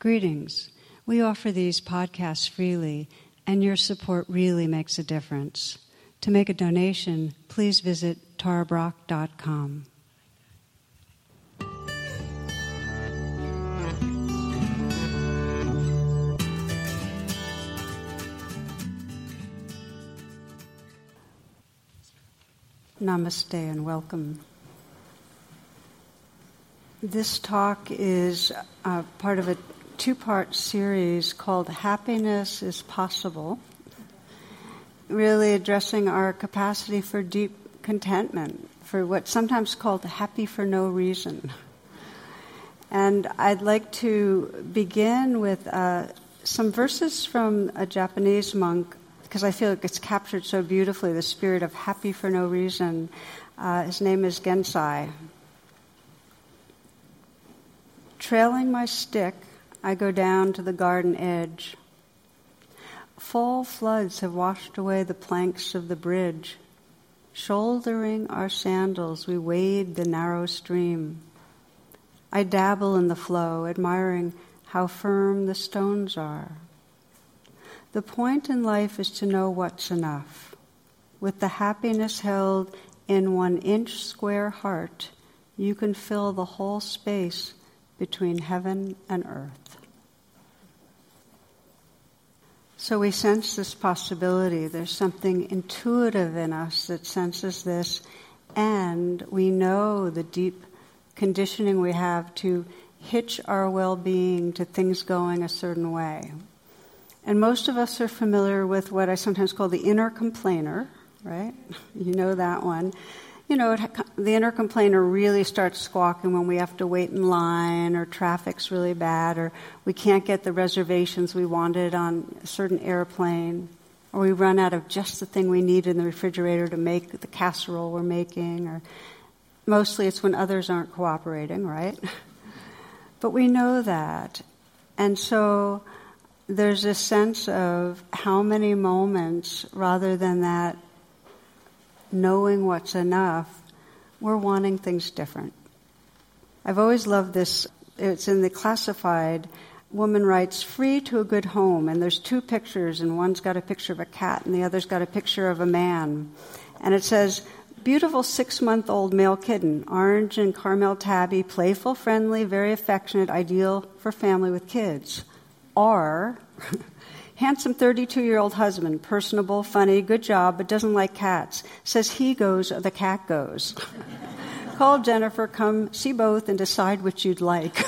Greetings. We offer these podcasts freely, and your support really makes a difference. To make a donation, please visit tarabrach.com. Namaste and welcome. This talk is uh, part of a two part series called Happiness is Possible, really addressing our capacity for deep contentment, for what's sometimes called happy for no reason. And I'd like to begin with uh, some verses from a Japanese monk because I feel like it's captured so beautifully the spirit of happy for no reason. Uh, his name is Gensei. Trailing my stick, I go down to the garden edge. Fall floods have washed away the planks of the bridge. Shouldering our sandals, we wade the narrow stream. I dabble in the flow, admiring how firm the stones are. The point in life is to know what's enough. With the happiness held in one inch square heart, you can fill the whole space between heaven and earth. So we sense this possibility. There's something intuitive in us that senses this, and we know the deep conditioning we have to hitch our well being to things going a certain way. And most of us are familiar with what I sometimes call the inner complainer, right? You know that one. You know, it, the inner complainer really starts squawking when we have to wait in line, or traffic's really bad, or we can't get the reservations we wanted on a certain airplane, or we run out of just the thing we need in the refrigerator to make the casserole we're making, or mostly it's when others aren't cooperating, right? But we know that. And so there's a sense of how many moments, rather than that knowing what's enough, we're wanting things different. I've always loved this. It's in the classified. Woman writes, free to a good home. And there's two pictures, and one's got a picture of a cat, and the other's got a picture of a man. And it says, beautiful six month old male kitten, orange and caramel tabby, playful, friendly, very affectionate, ideal for family with kids are handsome 32 year old husband, personable, funny, good job, but doesn't like cats. Says he goes, or the cat goes. Call Jennifer, come see both, and decide which you'd like.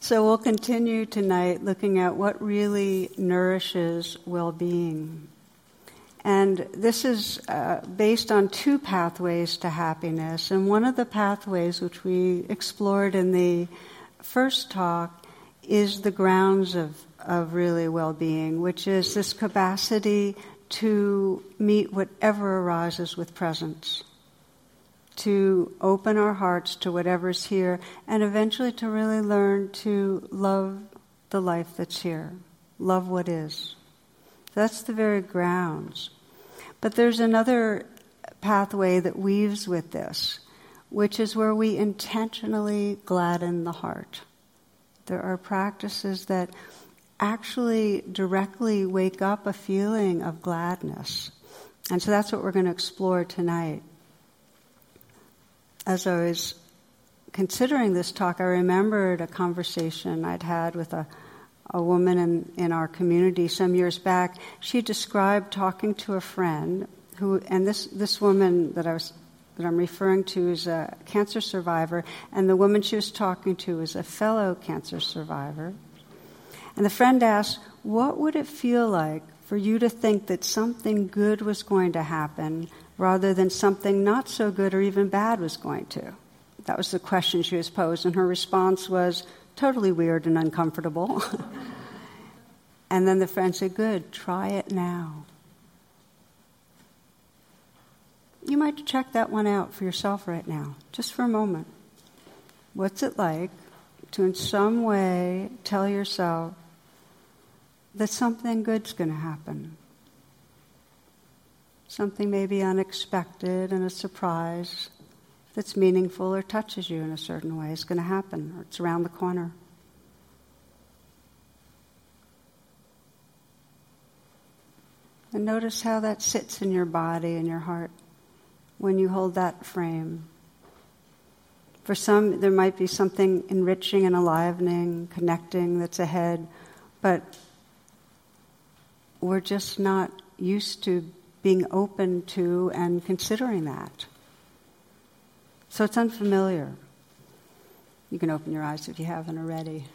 so we'll continue tonight looking at what really nourishes well being. And this is uh, based on two pathways to happiness. And one of the pathways, which we explored in the first talk, is the grounds of, of really well being, which is this capacity to meet whatever arises with presence, to open our hearts to whatever's here, and eventually to really learn to love the life that's here, love what is. That's the very grounds. But there's another pathway that weaves with this, which is where we intentionally gladden the heart. There are practices that actually directly wake up a feeling of gladness. And so that's what we're going to explore tonight. As I was considering this talk, I remembered a conversation I'd had with a a woman in, in our community some years back. She described talking to a friend who, and this, this woman that I was that I'm referring to is a cancer survivor, and the woman she was talking to is a fellow cancer survivor. And the friend asked, What would it feel like for you to think that something good was going to happen rather than something not so good or even bad was going to? That was the question she was posed, and her response was, totally weird and uncomfortable. and then the friend said, Good, try it now. You might check that one out for yourself right now, just for a moment. What's it like to, in some way, tell yourself that something good's going to happen? Something maybe unexpected and a surprise, that's meaningful or touches you in a certain way is going to happen, or it's around the corner. And notice how that sits in your body and your heart when you hold that frame. For some, there might be something enriching and enlivening, connecting that's ahead, but we're just not used to being open to and considering that. So it's unfamiliar. You can open your eyes if you haven't already.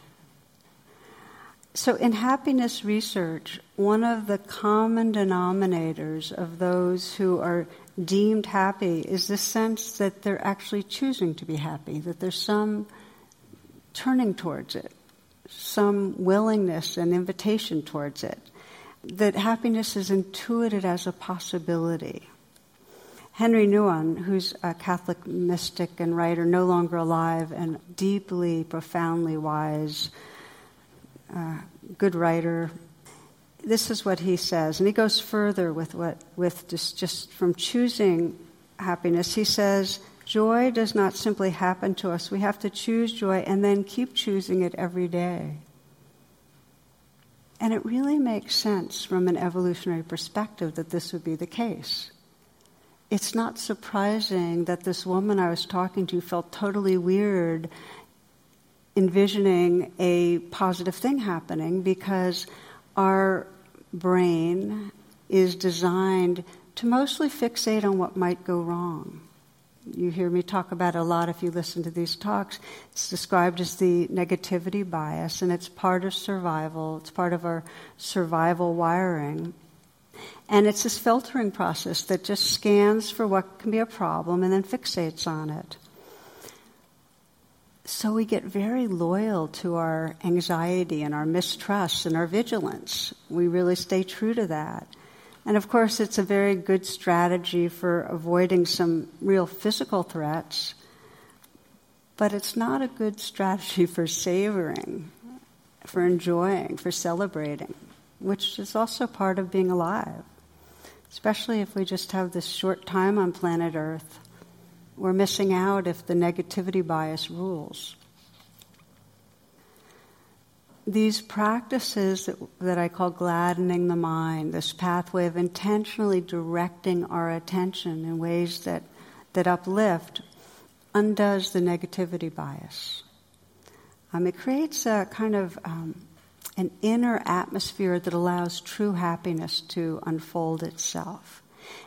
So, in happiness research, one of the common denominators of those who are deemed happy is the sense that they're actually choosing to be happy, that there's some turning towards it, some willingness and invitation towards it, that happiness is intuited as a possibility. Henri Nouwen, who's a Catholic mystic and writer, no longer alive and deeply, profoundly wise uh, good writer. This is what he says, and he goes further with what with just just from choosing happiness. He says, "Joy does not simply happen to us. We have to choose joy and then keep choosing it every day." And it really makes sense from an evolutionary perspective that this would be the case. It's not surprising that this woman I was talking to felt totally weird envisioning a positive thing happening because our brain is designed to mostly fixate on what might go wrong. You hear me talk about it a lot if you listen to these talks. It's described as the negativity bias, and it's part of survival. It's part of our survival wiring. And it's this filtering process that just scans for what can be a problem and then fixates on it. So we get very loyal to our anxiety and our mistrust and our vigilance. We really stay true to that. And of course, it's a very good strategy for avoiding some real physical threats, but it's not a good strategy for savoring, for enjoying, for celebrating, which is also part of being alive. Especially if we just have this short time on planet Earth we're missing out if the negativity bias rules. These practices that, that I call gladdening the mind, this pathway of intentionally directing our attention in ways that, that uplift, undoes the negativity bias. Um, it creates a kind of um, an inner atmosphere that allows true happiness to unfold itself.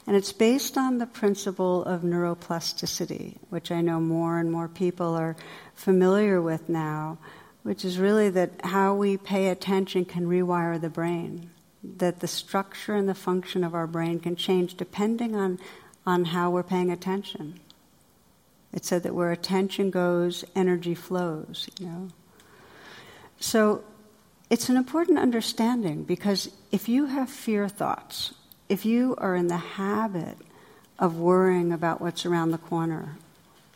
And it's based on the principle of neuroplasticity, which I know more and more people are familiar with now, which is really that how we pay attention can rewire the brain. That the structure and the function of our brain can change depending on, on how we're paying attention. It said that where attention goes, energy flows, you know. So it's an important understanding because if you have fear thoughts if you are in the habit of worrying about what's around the corner,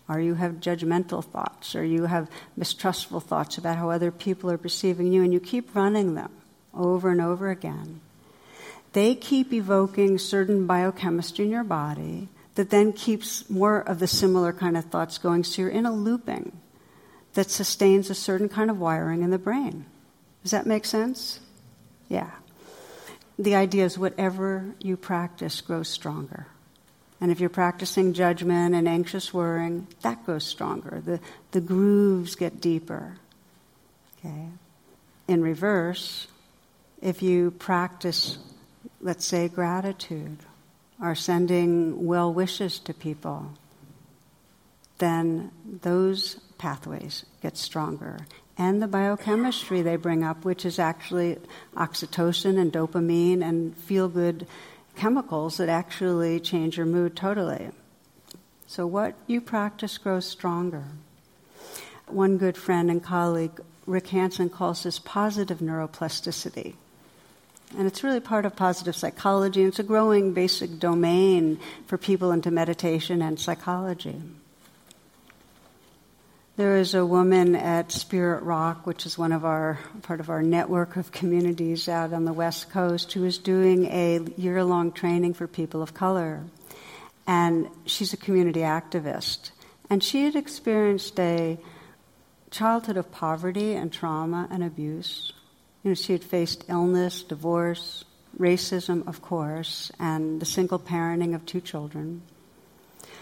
or you have judgmental thoughts, or you have mistrustful thoughts about how other people are perceiving you, and you keep running them over and over again, they keep evoking certain biochemistry in your body that then keeps more of the similar kind of thoughts going. So you're in a looping that sustains a certain kind of wiring in the brain. Does that make sense? Yeah the idea is whatever you practice grows stronger. And if you're practicing judgment and anxious worrying, that goes stronger. The, the grooves get deeper. Okay? In reverse, if you practice, let's say, gratitude or sending well wishes to people, then those pathways get stronger and the biochemistry they bring up, which is actually oxytocin and dopamine and feel good chemicals that actually change your mood totally. So, what you practice grows stronger. One good friend and colleague, Rick Hanson, calls this positive neuroplasticity. And it's really part of positive psychology, and it's a growing basic domain for people into meditation and psychology. There is a woman at Spirit Rock, which is one of our part of our network of communities out on the West Coast, who is doing a year-long training for people of color, and she's a community activist. And she had experienced a childhood of poverty and trauma and abuse. You know, she had faced illness, divorce, racism, of course, and the single parenting of two children.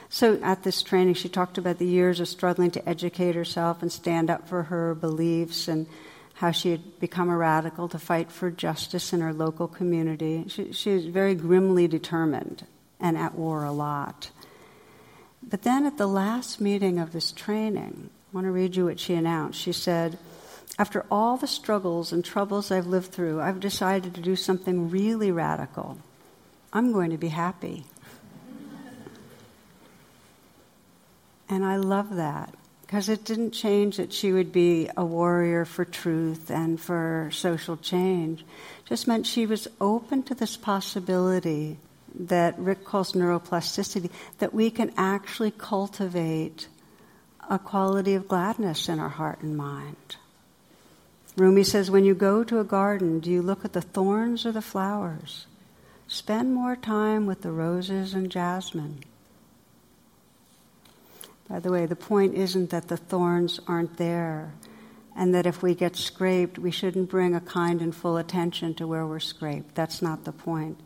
So at this training, she talked about the years of struggling to educate herself and stand up for her beliefs and how she had become a radical to fight for justice in her local community. She, she was very grimly determined and at war a lot. But then at the last meeting of this training, I want to read you what she announced. She said, After all the struggles and troubles I've lived through, I've decided to do something really radical. I'm going to be happy. And I love that because it didn't change that she would be a warrior for truth and for social change. Just meant she was open to this possibility that Rick calls neuroplasticity, that we can actually cultivate a quality of gladness in our heart and mind. Rumi says, when you go to a garden, do you look at the thorns or the flowers? Spend more time with the roses and jasmine. By the way, the point isn't that the thorns aren't there and that if we get scraped, we shouldn't bring a kind and full attention to where we're scraped. That's not the point.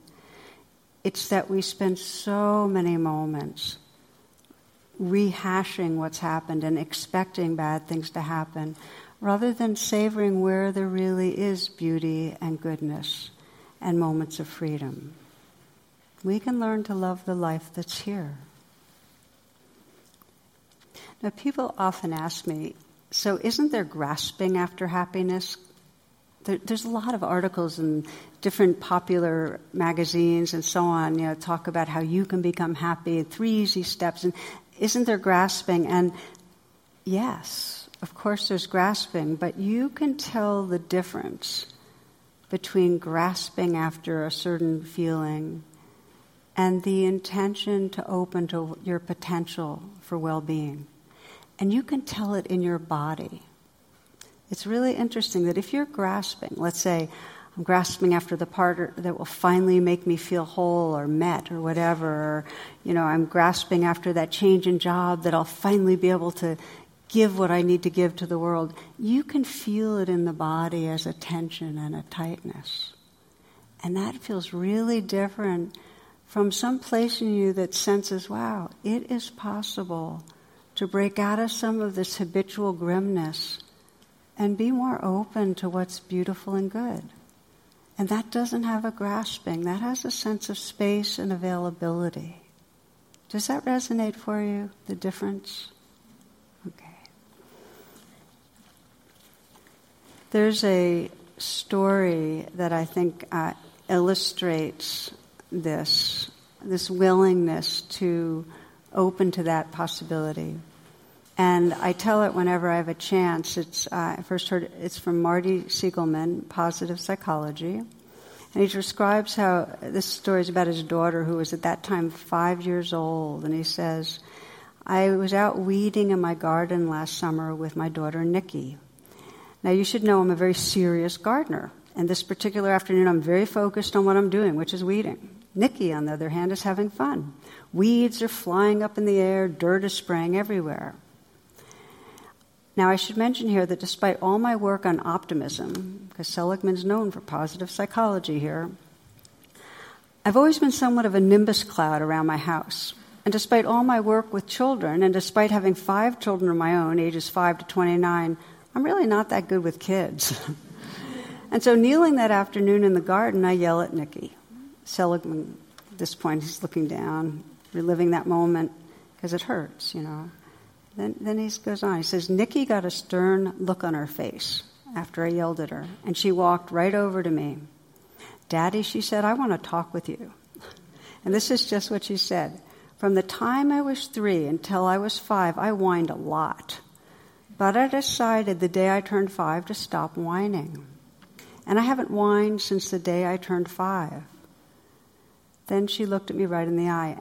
It's that we spend so many moments rehashing what's happened and expecting bad things to happen rather than savoring where there really is beauty and goodness and moments of freedom. We can learn to love the life that's here. Now, people often ask me, so isn't there grasping after happiness? There, there's a lot of articles in different popular magazines and so on, you know, talk about how you can become happy, three easy steps, and isn't there grasping? And yes, of course there's grasping, but you can tell the difference between grasping after a certain feeling and the intention to open to your potential for well being. And you can tell it in your body. It's really interesting that if you're grasping, let's say, I'm grasping after the part that will finally make me feel whole or met or whatever, or, you know, I'm grasping after that change in job that I'll finally be able to give what I need to give to the world. You can feel it in the body as a tension and a tightness. And that feels really different from some place in you that senses, wow, it is possible to break out of some of this habitual grimness and be more open to what's beautiful and good. And that doesn't have a grasping, that has a sense of space and availability. Does that resonate for you, the difference? Okay. There's a story that I think uh, illustrates this, this willingness to open to that possibility. And I tell it whenever I have a chance. It's, uh, I first heard it's from Marty Seligman, Positive Psychology. And he describes how this story is about his daughter, who was at that time five years old. And he says, I was out weeding in my garden last summer with my daughter, Nikki. Now, you should know I'm a very serious gardener. And this particular afternoon, I'm very focused on what I'm doing, which is weeding. Nikki, on the other hand, is having fun. Weeds are flying up in the air, dirt is spraying everywhere. Now, I should mention here that despite all my work on optimism, because Seligman's known for positive psychology here, I've always been somewhat of a nimbus cloud around my house. And despite all my work with children, and despite having five children of my own, ages 5 to 29, I'm really not that good with kids. and so, kneeling that afternoon in the garden, I yell at Nikki. Seligman, at this point, he's looking down, reliving that moment, because it hurts, you know. Then, then he goes on. He says, Nikki got a stern look on her face after I yelled at her, and she walked right over to me. Daddy, she said, I want to talk with you. And this is just what she said. From the time I was three until I was five, I whined a lot. But I decided the day I turned five to stop whining. And I haven't whined since the day I turned five. Then she looked at me right in the eye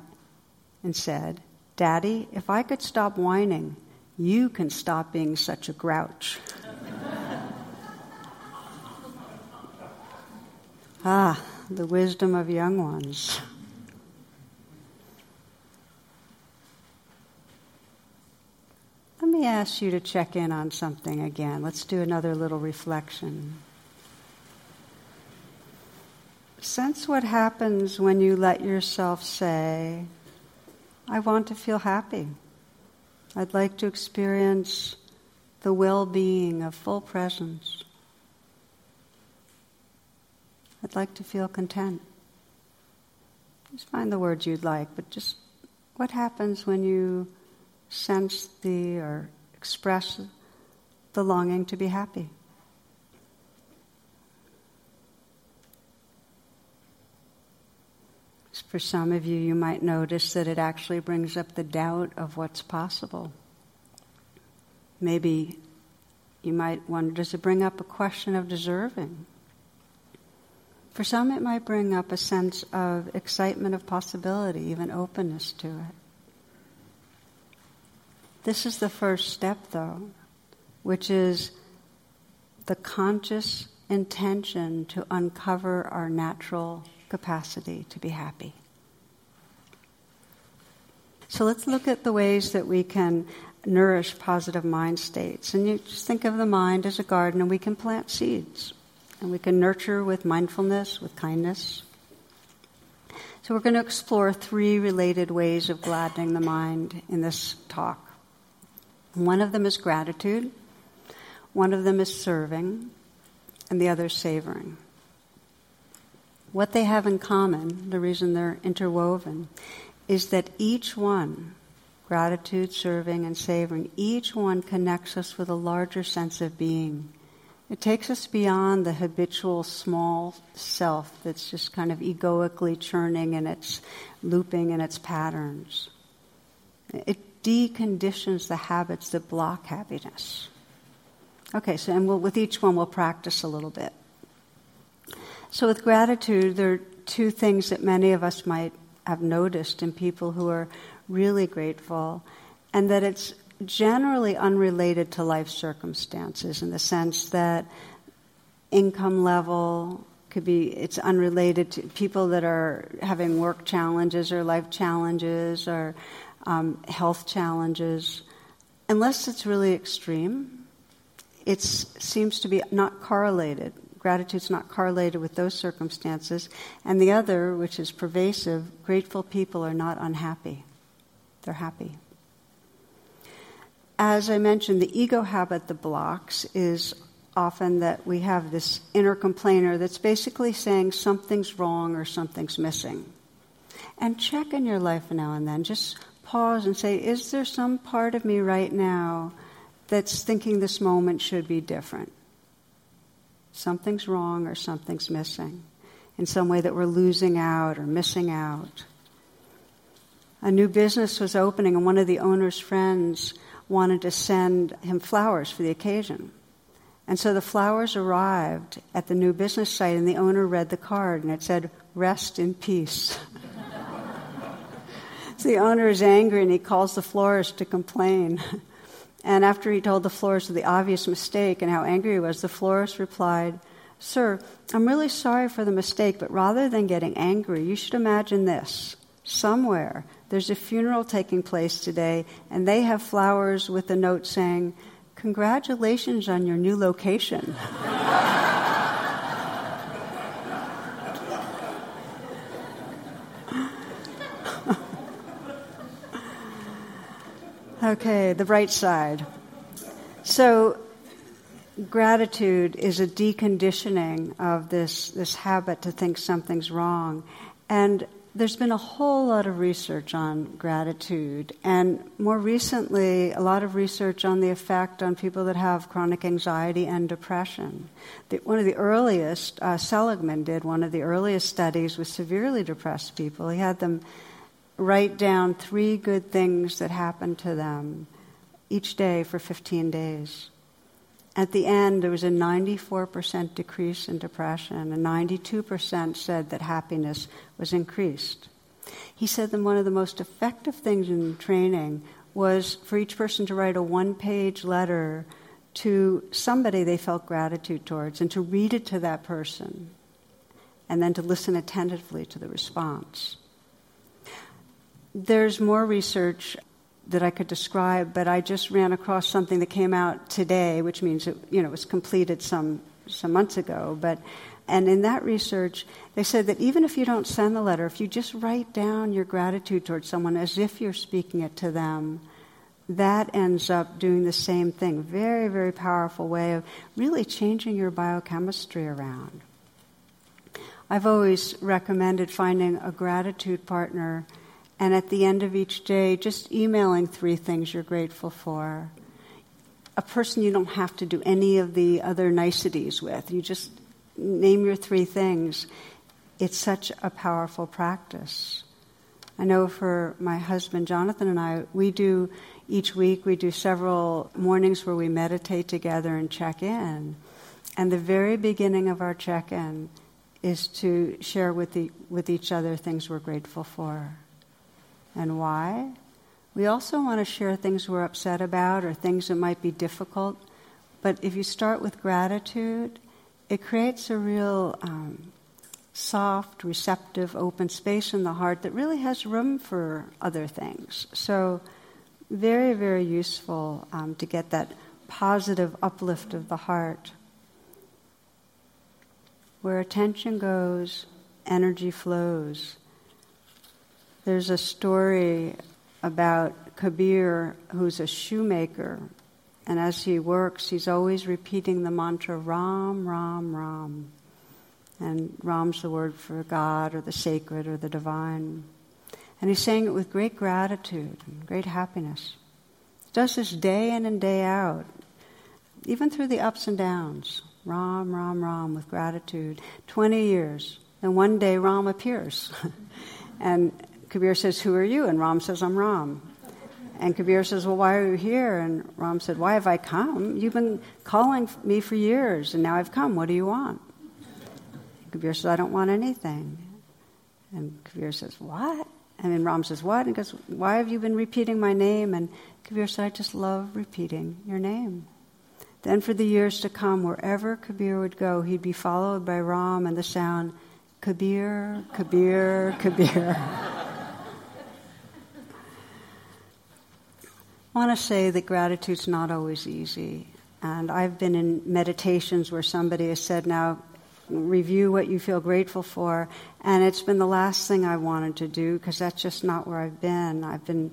and said, Daddy, if I could stop whining, you can stop being such a grouch. ah, the wisdom of young ones. Let me ask you to check in on something again. Let's do another little reflection. Sense what happens when you let yourself say, I want to feel happy. I'd like to experience the well being of full presence. I'd like to feel content. Just find the words you'd like, but just what happens when you sense the or express the longing to be happy? For some of you, you might notice that it actually brings up the doubt of what's possible. Maybe you might wonder does it bring up a question of deserving? For some, it might bring up a sense of excitement of possibility, even openness to it. This is the first step, though, which is the conscious intention to uncover our natural capacity to be happy. So let's look at the ways that we can nourish positive mind states. And you just think of the mind as a garden, and we can plant seeds. And we can nurture with mindfulness, with kindness. So, we're going to explore three related ways of gladdening the mind in this talk. One of them is gratitude, one of them is serving, and the other is savoring. What they have in common, the reason they're interwoven, is that each one, gratitude, serving, and savoring, each one connects us with a larger sense of being it takes us beyond the habitual small self that's just kind of egoically churning and it's looping in its patterns. It deconditions the habits that block happiness. Okay, so and we'll, with each one we'll practice a little bit. So with gratitude, there are two things that many of us might have noticed in people who are really grateful, and that it's generally unrelated to life circumstances in the sense that income level could be it's unrelated to people that are having work challenges or life challenges or um, health challenges. Unless it's really extreme it seems to be not correlated gratitude's not correlated with those circumstances and the other which is pervasive grateful people are not unhappy they're happy as I mentioned, the ego habit that blocks is often that we have this inner complainer that's basically saying something's wrong or something's missing. And check in your life now and then. Just pause and say, is there some part of me right now that's thinking this moment should be different? Something's wrong or something's missing in some way that we're losing out or missing out. A new business was opening, and one of the owner's friends wanted to send him flowers for the occasion. And so the flowers arrived at the new business site, and the owner read the card, and it said, Rest in peace. so the owner is angry, and he calls the florist to complain. And after he told the florist of the obvious mistake and how angry he was, the florist replied, Sir, I'm really sorry for the mistake, but rather than getting angry, you should imagine this. Somewhere there's a funeral taking place today, and they have flowers with a note saying, Congratulations on your new location. okay, the bright side. So, gratitude is a deconditioning of this, this habit to think something's wrong. And there's been a whole lot of research on gratitude, and more recently, a lot of research on the effect on people that have chronic anxiety and depression. The, one of the earliest, uh, Seligman did one of the earliest studies with severely depressed people. He had them write down three good things that happened to them each day for 15 days. At the end, there was a 94% decrease in depression, and 92% said that happiness was increased. He said that one of the most effective things in training was for each person to write a one page letter to somebody they felt gratitude towards and to read it to that person and then to listen attentively to the response. There's more research that I could describe, but I just ran across something that came out today, which means it, you know, was completed some, some months ago. But, and in that research, they said that even if you don't send the letter, if you just write down your gratitude towards someone as if you're speaking it to them, that ends up doing the same thing. Very, very powerful way of really changing your biochemistry around. I've always recommended finding a gratitude partner and at the end of each day, just emailing three things you're grateful for. A person you don't have to do any of the other niceties with. You just name your three things. It's such a powerful practice. I know for my husband Jonathan and I, we do each week, we do several mornings where we meditate together and check in. And the very beginning of our check in is to share with, the, with each other things we're grateful for and why. We also want to share things we're upset about or things that might be difficult. But if you start with gratitude, it creates a real um, soft, receptive, open space in the heart that really has room for other things. So, very, very useful um, to get that positive uplift of the heart. Where attention goes, energy flows. There's a story about Kabir, who's a shoemaker, and as he works, he's always repeating the mantra Ram, Ram, Ram. And Ram's the word for God or the sacred or the divine. And he's saying it with great gratitude and great happiness. He does this day in and day out, even through the ups and downs. Ram, Ram, Ram, with gratitude. 20 years. Then one day Ram appears. and Kabir says, Who are you? And Ram says, I'm Ram. And Kabir says, Well, why are you here? And Ram said, Why have I come? You've been calling me for years, and now I've come. What do you want? Kabir says, I don't want anything. And Kabir says, What? And then Ram says, What? And goes, Why have you been repeating my name? And Kabir said, I just love repeating your name. Then, for the years to come, wherever Kabir would go, he'd be followed by Ram and the sound, Kabir, Kabir, Kabir. want to say that gratitude's not always easy. And I've been in meditations where somebody has said, now review what you feel grateful for. And it's been the last thing I wanted to do because that's just not where I've been. I've been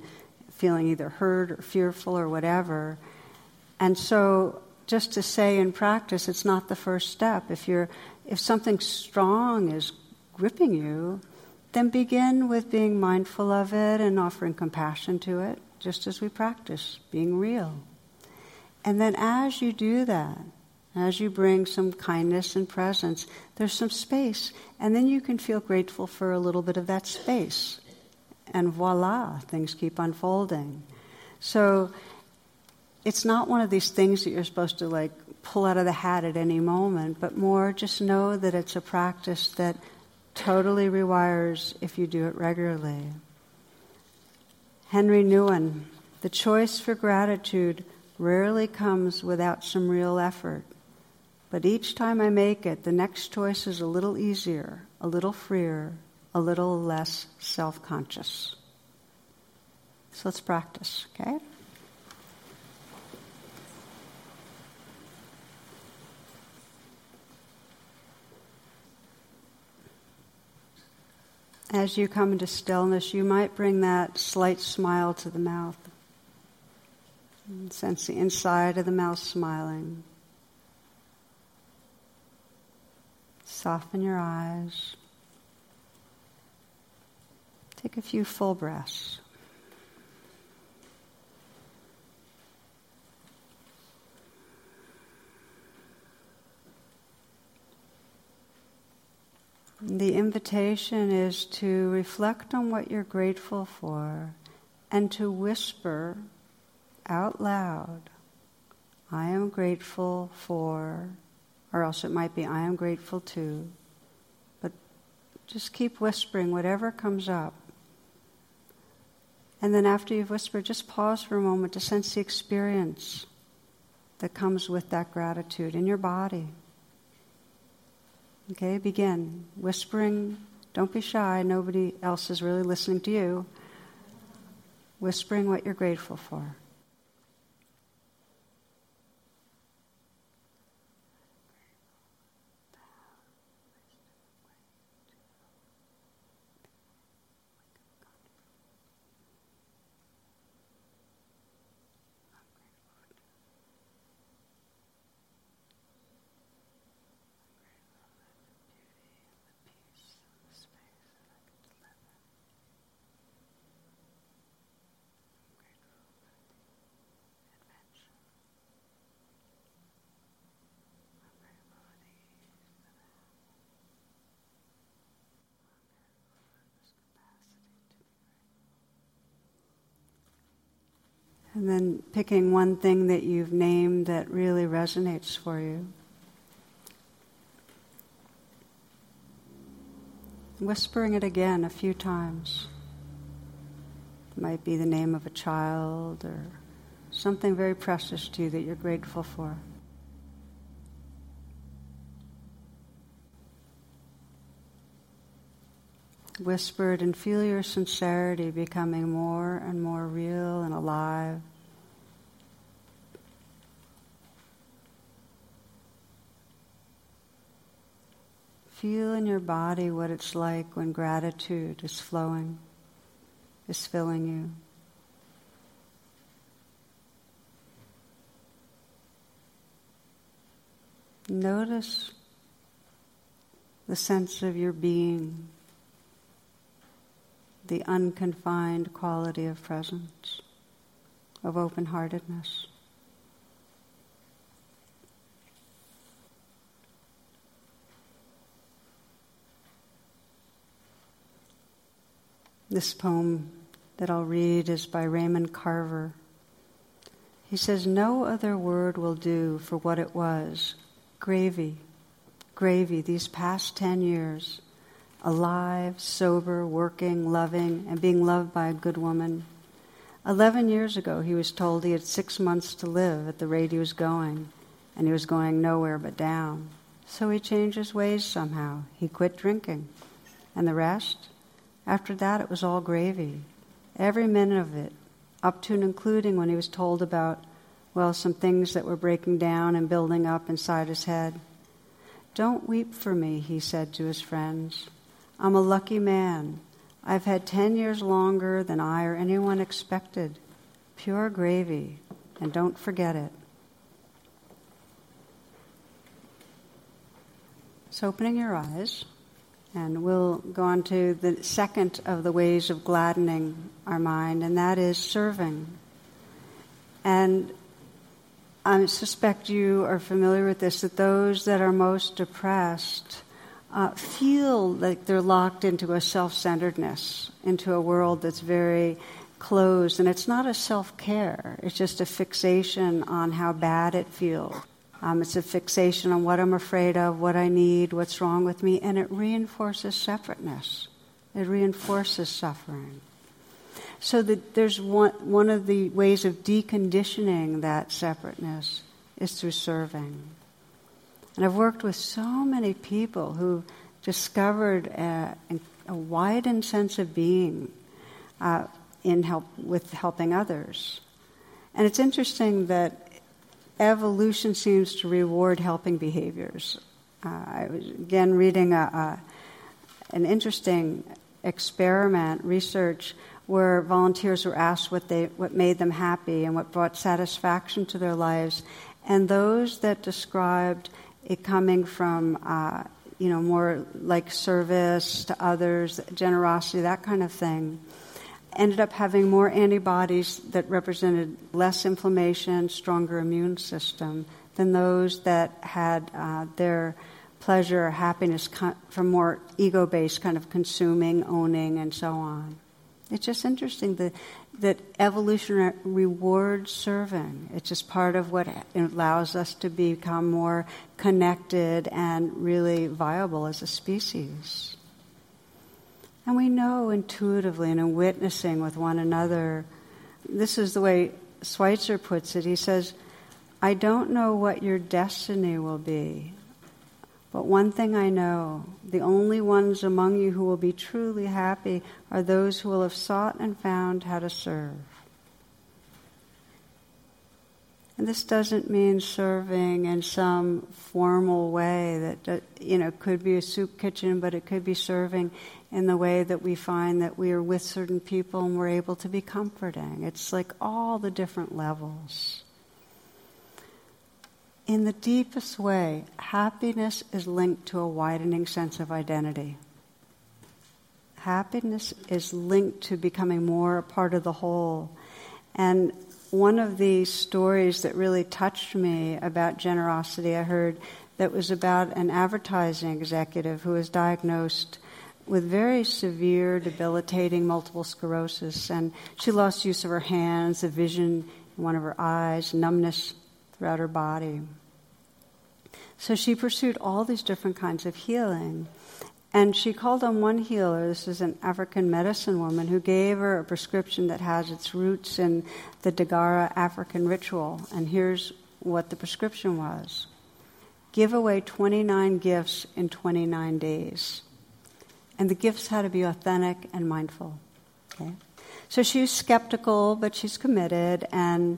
feeling either hurt or fearful or whatever. And so just to say in practice, it's not the first step. If you're, if something strong is gripping you, then begin with being mindful of it and offering compassion to it just as we practice being real. And then as you do that, as you bring some kindness and presence, there's some space. And then you can feel grateful for a little bit of that space. And voila, things keep unfolding. So it's not one of these things that you're supposed to like pull out of the hat at any moment, but more just know that it's a practice that totally rewires if you do it regularly. Henri Nouwen, the choice for gratitude rarely comes without some real effort. But each time I make it, the next choice is a little easier, a little freer, a little less self conscious. So let's practice, okay? As you come into stillness, you might bring that slight smile to the mouth. And sense the inside of the mouth smiling. Soften your eyes. Take a few full breaths. The invitation is to reflect on what you're grateful for and to whisper out loud, I am grateful for, or else it might be, I am grateful to. But just keep whispering whatever comes up. And then after you've whispered, just pause for a moment to sense the experience that comes with that gratitude in your body. Okay, begin whispering. Don't be shy. Nobody else is really listening to you. whispering what you're grateful for. And then picking one thing that you've named that really resonates for you. Whispering it again a few times. It might be the name of a child or something very precious to you that you're grateful for. Whispered and feel your sincerity becoming more and more real and alive. Feel in your body what it's like when gratitude is flowing, is filling you. Notice the sense of your being the unconfined quality of presence, of open heartedness. This poem that I'll read is by Raymond Carver. He says, No other word will do for what it was gravy, gravy, these past 10 years alive, sober, working, loving, and being loved by a good woman. Eleven years ago, he was told he had six months to live at the rate he was going, and he was going nowhere but down. So he changed his ways somehow. He quit drinking. And the rest? After that, it was all gravy. Every minute of it, up to and including when he was told about, well, some things that were breaking down and building up inside his head. Don't weep for me, he said to his friends. I'm a lucky man. I've had 10 years longer than I or anyone expected. Pure gravy, and don't forget it. So, opening your eyes, and we'll go on to the second of the ways of gladdening our mind, and that is serving. And I suspect you are familiar with this that those that are most depressed uh, feel like they're locked into a self centeredness, into a world that's very closed. And it's not a self care, it's just a fixation on how bad it feels. Um, it's a fixation on what I'm afraid of, what I need, what's wrong with me, and it reinforces separateness. It reinforces suffering. So that there's one, one of the ways of deconditioning that separateness is through serving. And I've worked with so many people who discovered a, a widened sense of being uh, in help with helping others. And it's interesting that evolution seems to reward helping behaviors. Uh, I was again reading a, a, an interesting experiment research where volunteers were asked what they what made them happy and what brought satisfaction to their lives, and those that described it coming from, uh, you know, more like service to others, generosity, that kind of thing. Ended up having more antibodies that represented less inflammation, stronger immune system than those that had uh, their pleasure or happiness from more ego based kind of consuming, owning, and so on. It's just interesting that, that evolution rewards serving. It's just part of what allows us to become more connected and really viable as a species. And we know intuitively and in witnessing with one another, this is the way Schweitzer puts it. He says, I don't know what your destiny will be, But one thing I know the only ones among you who will be truly happy are those who will have sought and found how to serve. And this doesn't mean serving in some formal way that, you know, could be a soup kitchen, but it could be serving in the way that we find that we are with certain people and we're able to be comforting. It's like all the different levels. In the deepest way, happiness is linked to a widening sense of identity. Happiness is linked to becoming more a part of the whole. And one of the stories that really touched me about generosity I heard that was about an advertising executive who was diagnosed with very severe, debilitating multiple sclerosis. And she lost use of her hands, the vision in one of her eyes, numbness throughout her body. So she pursued all these different kinds of healing. And she called on one healer, this is an African medicine woman, who gave her a prescription that has its roots in the Dagara African ritual. And here's what the prescription was give away 29 gifts in 29 days. And the gifts had to be authentic and mindful. Okay? So she's skeptical, but she's committed. And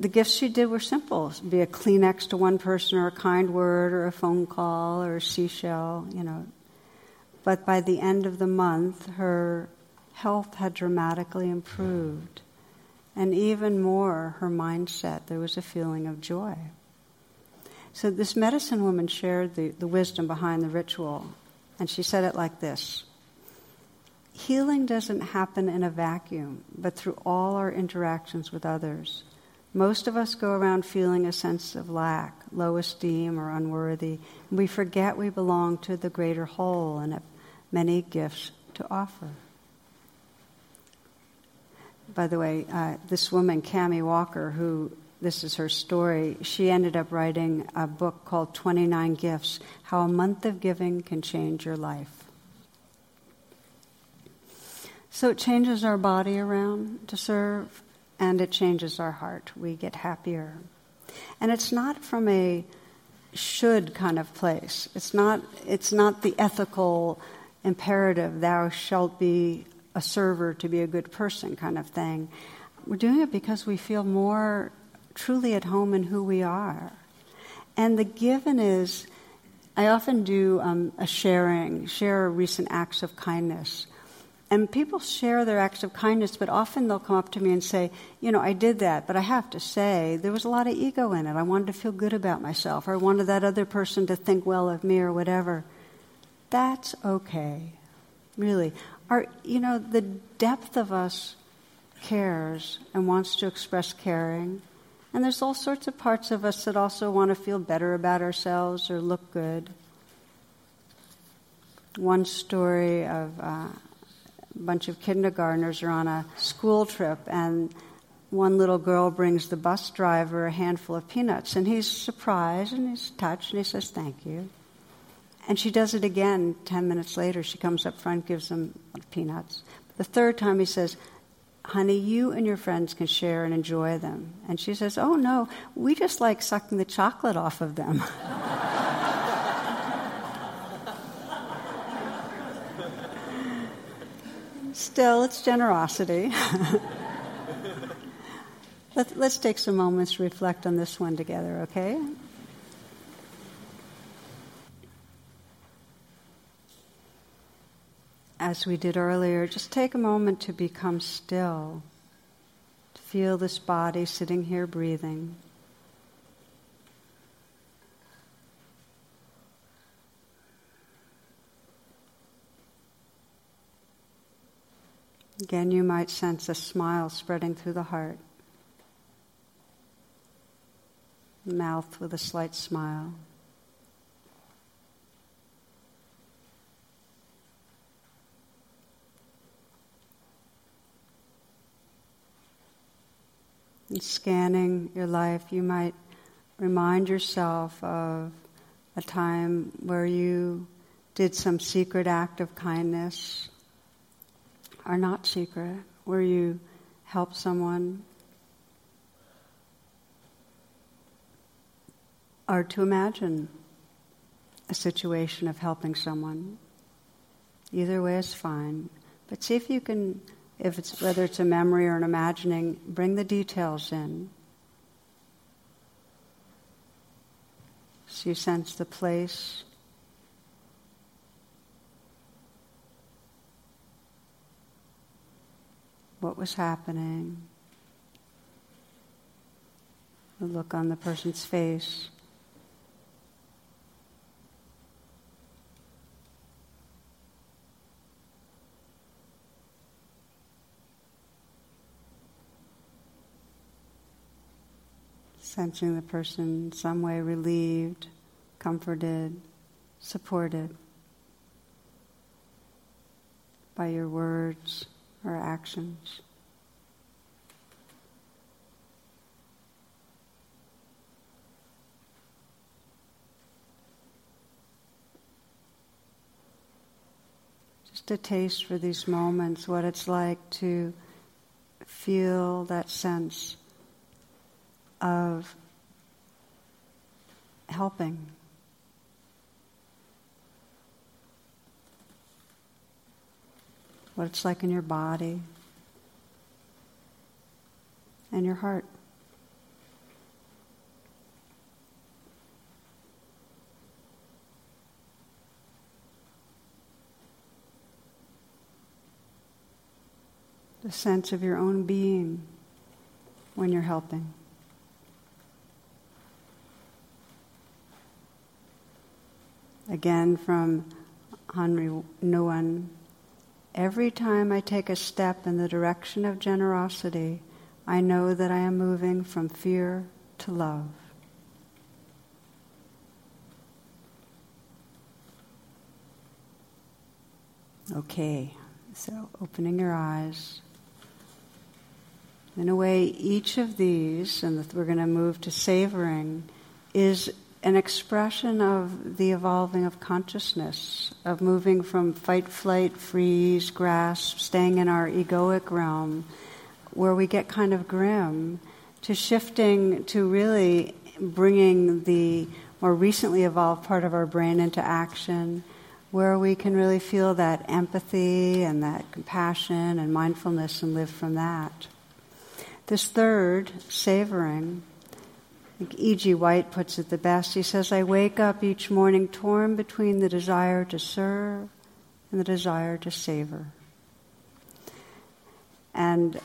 the gifts she did were simple be a Kleenex to one person, or a kind word, or a phone call, or a seashell, you know, but by the end of the month, her health had dramatically improved. And even more, her mindset, there was a feeling of joy. So this medicine woman shared the, the wisdom behind the ritual, and she said it like this Healing doesn't happen in a vacuum, but through all our interactions with others. Most of us go around feeling a sense of lack, low esteem, or unworthy. We forget we belong to the greater whole and have many gifts to offer. By the way, uh, this woman, Cami Walker, who this is her story, she ended up writing a book called 29 Gifts How a Month of Giving Can Change Your Life. So it changes our body around to serve, and it changes our heart. We get happier. And it's not from a should kind of place. It's not, it's not the ethical imperative, thou shalt be a server to be a good person kind of thing. We're doing it because we feel more truly at home in who we are. And the given is, I often do um, a sharing, share recent acts of kindness. And people share their acts of kindness, but often they'll come up to me and say, You know, I did that, but I have to say, there was a lot of ego in it. I wanted to feel good about myself, or I wanted that other person to think well of me, or whatever. That's okay. Really. Our, you know, the depth of us cares and wants to express caring. And there's all sorts of parts of us that also want to feel better about ourselves or look good. One story of. Uh, bunch of kindergartners are on a school trip, and one little girl brings the bus driver a handful of peanuts, and he's surprised and he's touched, and he says, Thank you. And she does it again 10 minutes later. She comes up front, gives him peanuts. The third time he says, Honey, you and your friends can share and enjoy them. And she says, Oh no, we just like sucking the chocolate off of them. Still, it's generosity. Let, us take some moments to reflect on this one together, okay? As we did earlier, just take a moment to become still, to feel this body sitting here breathing. Again, you might sense a smile spreading through the heart. Mouth with a slight smile. And scanning your life, you might remind yourself of a time where you did some secret act of kindness are not secret, where you help someone, or to imagine a situation of helping someone. Either way is fine. But see if you can, if it's whether it's a memory or an imagining, bring the details in. So you sense the place. What was happening? The look on the person's face. sensing the person some way relieved, comforted, supported by your words or actions. Just a taste for these moments, what it's like to feel that sense of helping. What it's like in your body and your heart. The sense of your own being when you're helping. Again from Henri Nouwen. Every time I take a step in the direction of generosity, I know that I am moving from fear to love. Okay, so opening your eyes. In a way, each of these, and we're going to move to savoring, is an expression of the evolving of consciousness, of moving from fight, flight, freeze, grasp, staying in our egoic realm, where we get kind of grim, to shifting to really bringing the more recently evolved part of our brain into action, where we can really feel that empathy and that compassion and mindfulness and live from that. This third, savoring, E.B. White puts it the best. He says, I wake up each morning torn between the desire to serve and the desire to savor. And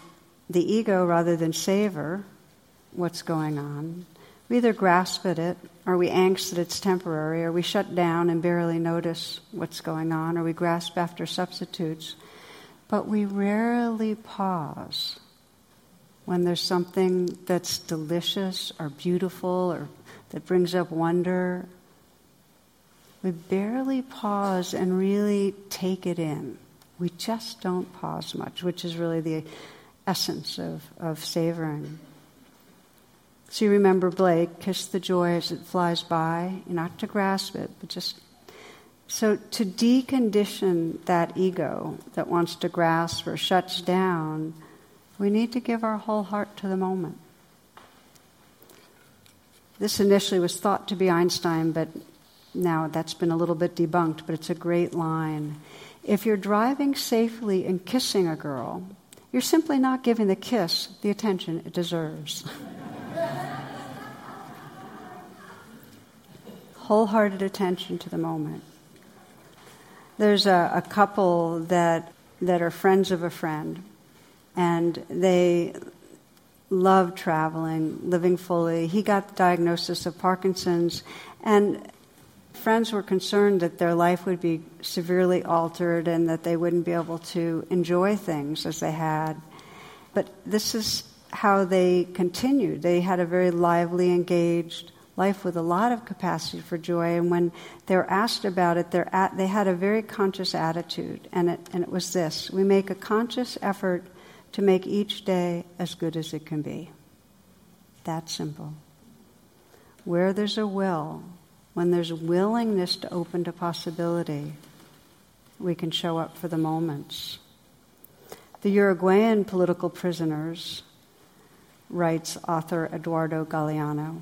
the ego, rather than savor what's going on, we either grasp at it, or we angst that it's temporary, or we shut down and barely notice what's going on, or we grasp after substitutes. But we rarely pause when there's something that's delicious or beautiful or that brings up wonder, we barely pause and really take it in. We just don't pause much, which is really the essence of, of savoring. So you remember Blake, kiss the joy as it flies by, not to grasp it, but just. So to decondition that ego that wants to grasp or shuts down, we need to give our whole heart to the moment. This initially was thought to be Einstein, but now that's been a little bit debunked, but it's a great line. If you're driving safely and kissing a girl, you're simply not giving the kiss the attention it deserves. Wholehearted attention to the moment. There's a, a couple that, that are friends of a friend and they loved traveling, living fully. He got the diagnosis of Parkinson's, and friends were concerned that their life would be severely altered and that they wouldn't be able to enjoy things as they had. But this is how they continued. They had a very lively, engaged life with a lot of capacity for joy. And when they were asked about it, at, they had a very conscious attitude, and it, and it was this We make a conscious effort to make each day as good as it can be. That simple. Where there's a will, when there's willingness to open to possibility, we can show up for the moments. The Uruguayan political prisoners, writes author Eduardo Galeano,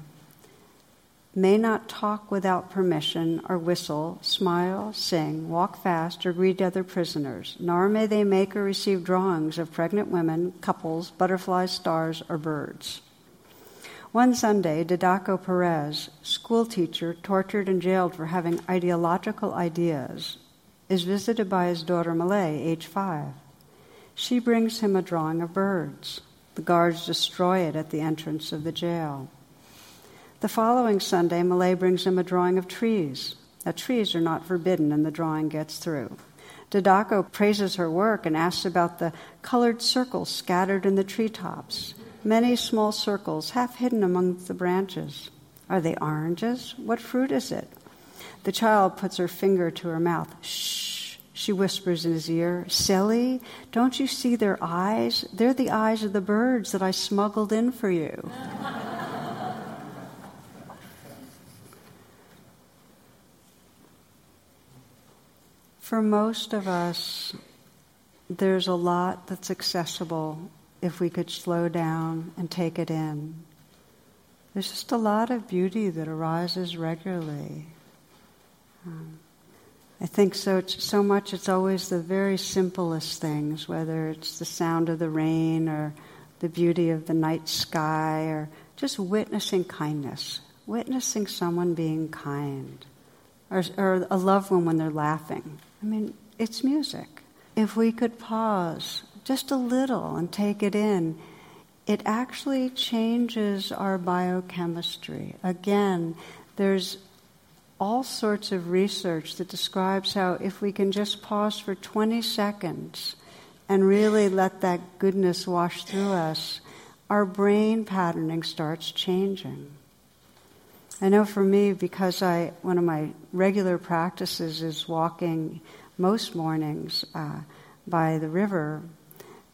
may not talk without permission, or whistle, smile, sing, walk fast, or greet other prisoners, nor may they make or receive drawings of pregnant women, couples, butterflies, stars, or birds. One Sunday, Didaco Perez, schoolteacher tortured and jailed for having ideological ideas, is visited by his daughter Milay, age five. She brings him a drawing of birds. The guards destroy it at the entrance of the jail. The following Sunday, Milay brings him a drawing of trees. Now, trees are not forbidden, and the drawing gets through. Didako praises her work and asks about the colored circles scattered in the treetops. Many small circles, half hidden among the branches. Are they oranges? What fruit is it? The child puts her finger to her mouth. Shh, she whispers in his ear. Silly, don't you see their eyes? They're the eyes of the birds that I smuggled in for you. For most of us, there's a lot that's accessible if we could slow down and take it in. There's just a lot of beauty that arises regularly. Um, I think so, so much it's always the very simplest things, whether it's the sound of the rain or the beauty of the night sky or just witnessing kindness, witnessing someone being kind, or, or a loved one when they're laughing. I mean, it's music. If we could pause just a little and take it in, it actually changes our biochemistry. Again, there's all sorts of research that describes how if we can just pause for 20 seconds and really let that goodness wash through us, our brain patterning starts changing. I know for me, because I one of my regular practices is walking most mornings uh, by the river,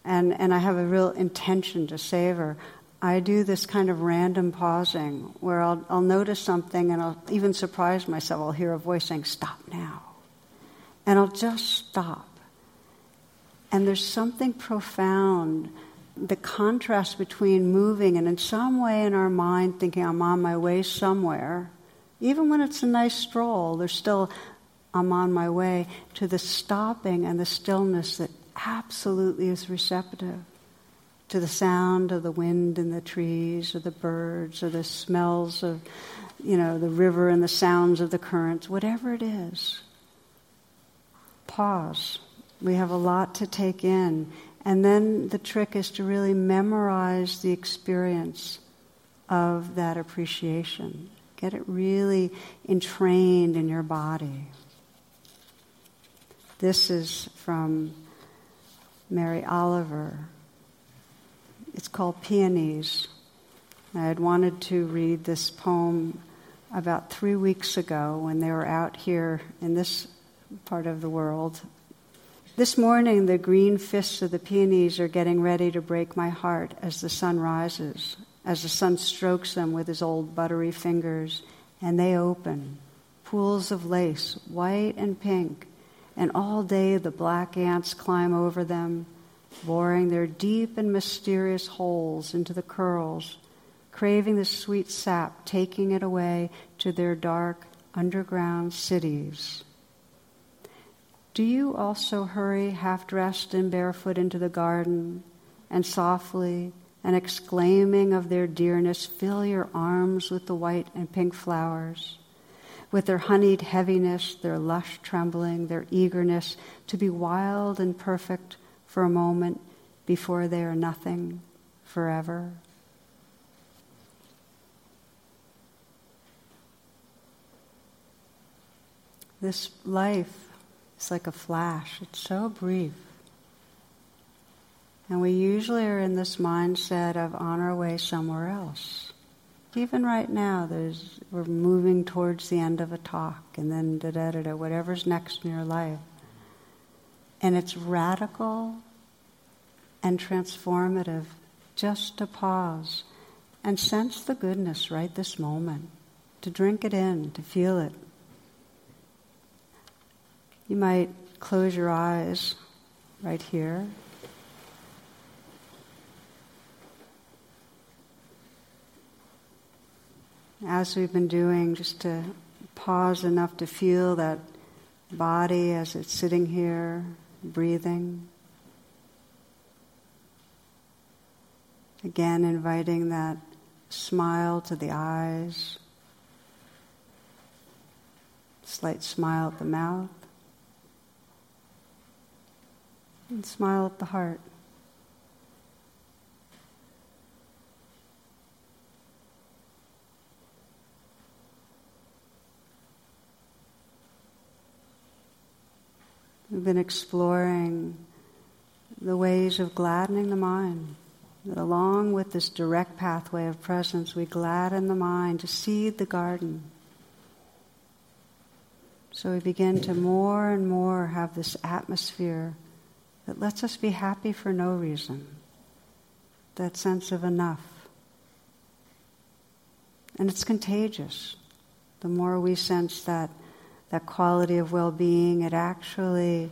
and and I have a real intention to savor. I do this kind of random pausing where I'll, I'll notice something and I'll even surprise myself. I'll hear a voice saying, Stop now. And I'll just stop. And there's something profound the contrast between moving and in some way in our mind thinking I'm on my way somewhere, even when it's a nice stroll, there's still I'm on my way to the stopping and the stillness that absolutely is receptive to the sound of the wind in the trees or the birds or the smells of you know the river and the sounds of the currents whatever it is. Pause. We have a lot to take in and then the trick is to really memorize the experience of that appreciation. Get it really entrained in your body. This is from Mary Oliver. It's called Peonies. I had wanted to read this poem about three weeks ago when they were out here in this part of the world this morning, the green fists of the peonies are getting ready to break my heart as the sun rises, as the sun strokes them with his old buttery fingers, and they open. Pools of lace, white and pink, and all day the black ants climb over them, boring their deep and mysterious holes into the curls, craving the sweet sap, taking it away to their dark underground cities. Do you also hurry half dressed and barefoot into the garden and softly and exclaiming of their dearness fill your arms with the white and pink flowers? With their honeyed heaviness, their lush trembling, their eagerness to be wild and perfect for a moment before they are nothing forever? This life it's like a flash, it's so brief. And we usually are in this mindset of on our way somewhere else. Even right now, there's, we're moving towards the end of a talk and then da da da da, whatever's next in your life. And it's radical and transformative just to pause and sense the goodness right this moment, to drink it in, to feel it. You might close your eyes right here. as we've been doing, just to pause enough to feel that body as it's sitting here, breathing. Again, inviting that smile to the eyes, slight smile at the mouth, and smile at the heart. We've been exploring the ways of gladdening the mind. That along with this direct pathway of presence, we gladden the mind to seed the garden. So we begin to more and more have this atmosphere that lets us be happy for no reason. That sense of enough. And it's contagious. The more we sense that that quality of well being, it actually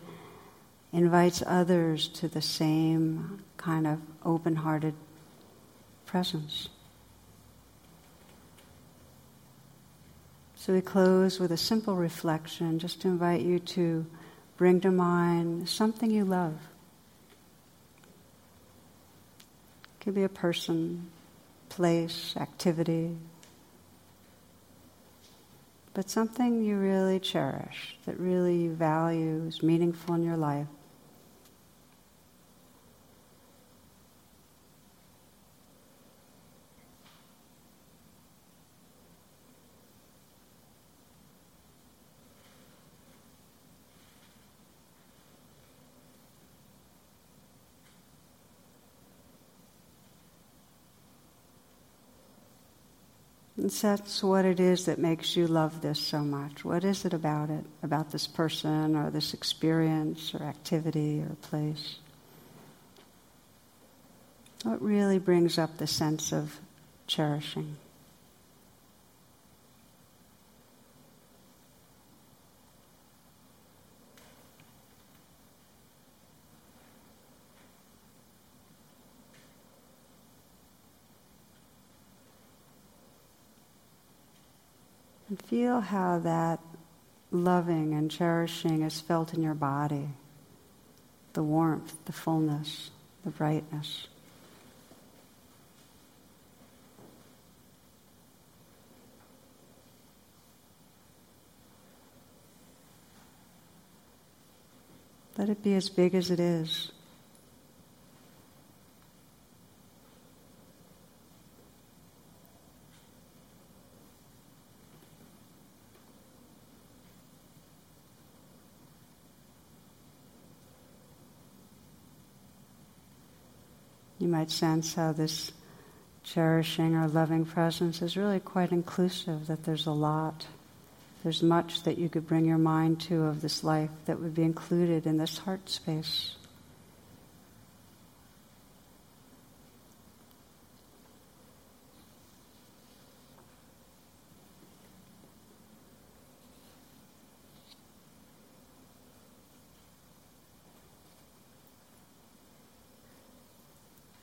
invites others to the same kind of open hearted presence. So we close with a simple reflection just to invite you to bring to mind something you love. It could be a person, place, activity, but something you really cherish, that really you value, is meaningful in your life. That's what it is that makes you love this so much. What is it about it, about this person or this experience or activity or place? What really brings up the sense of cherishing? And feel how that loving and cherishing is felt in your body the warmth, the fullness, the brightness. Let it be as big as it is. You might sense how this cherishing or loving presence is really quite inclusive, that there's a lot. There's much that you could bring your mind to of this life that would be included in this heart space.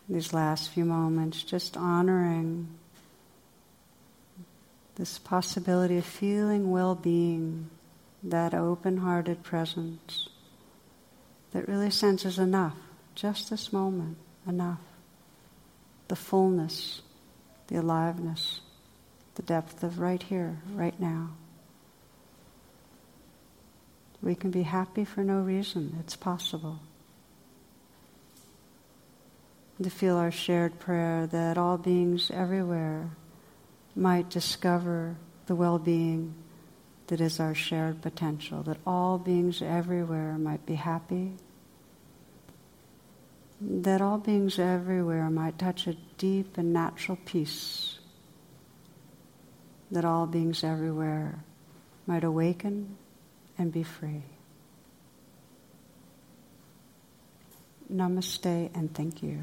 These last few moments, just honoring this possibility of feeling well being, that open hearted presence that really senses enough, just this moment, enough. The fullness, the aliveness, the depth of right here, right now. We can be happy for no reason, it's possible to feel our shared prayer that all beings everywhere might discover the well being that is our shared potential, that all beings everywhere might be happy, that all beings everywhere might touch a deep and natural peace, that all beings everywhere might awaken and be free. Namaste and thank you.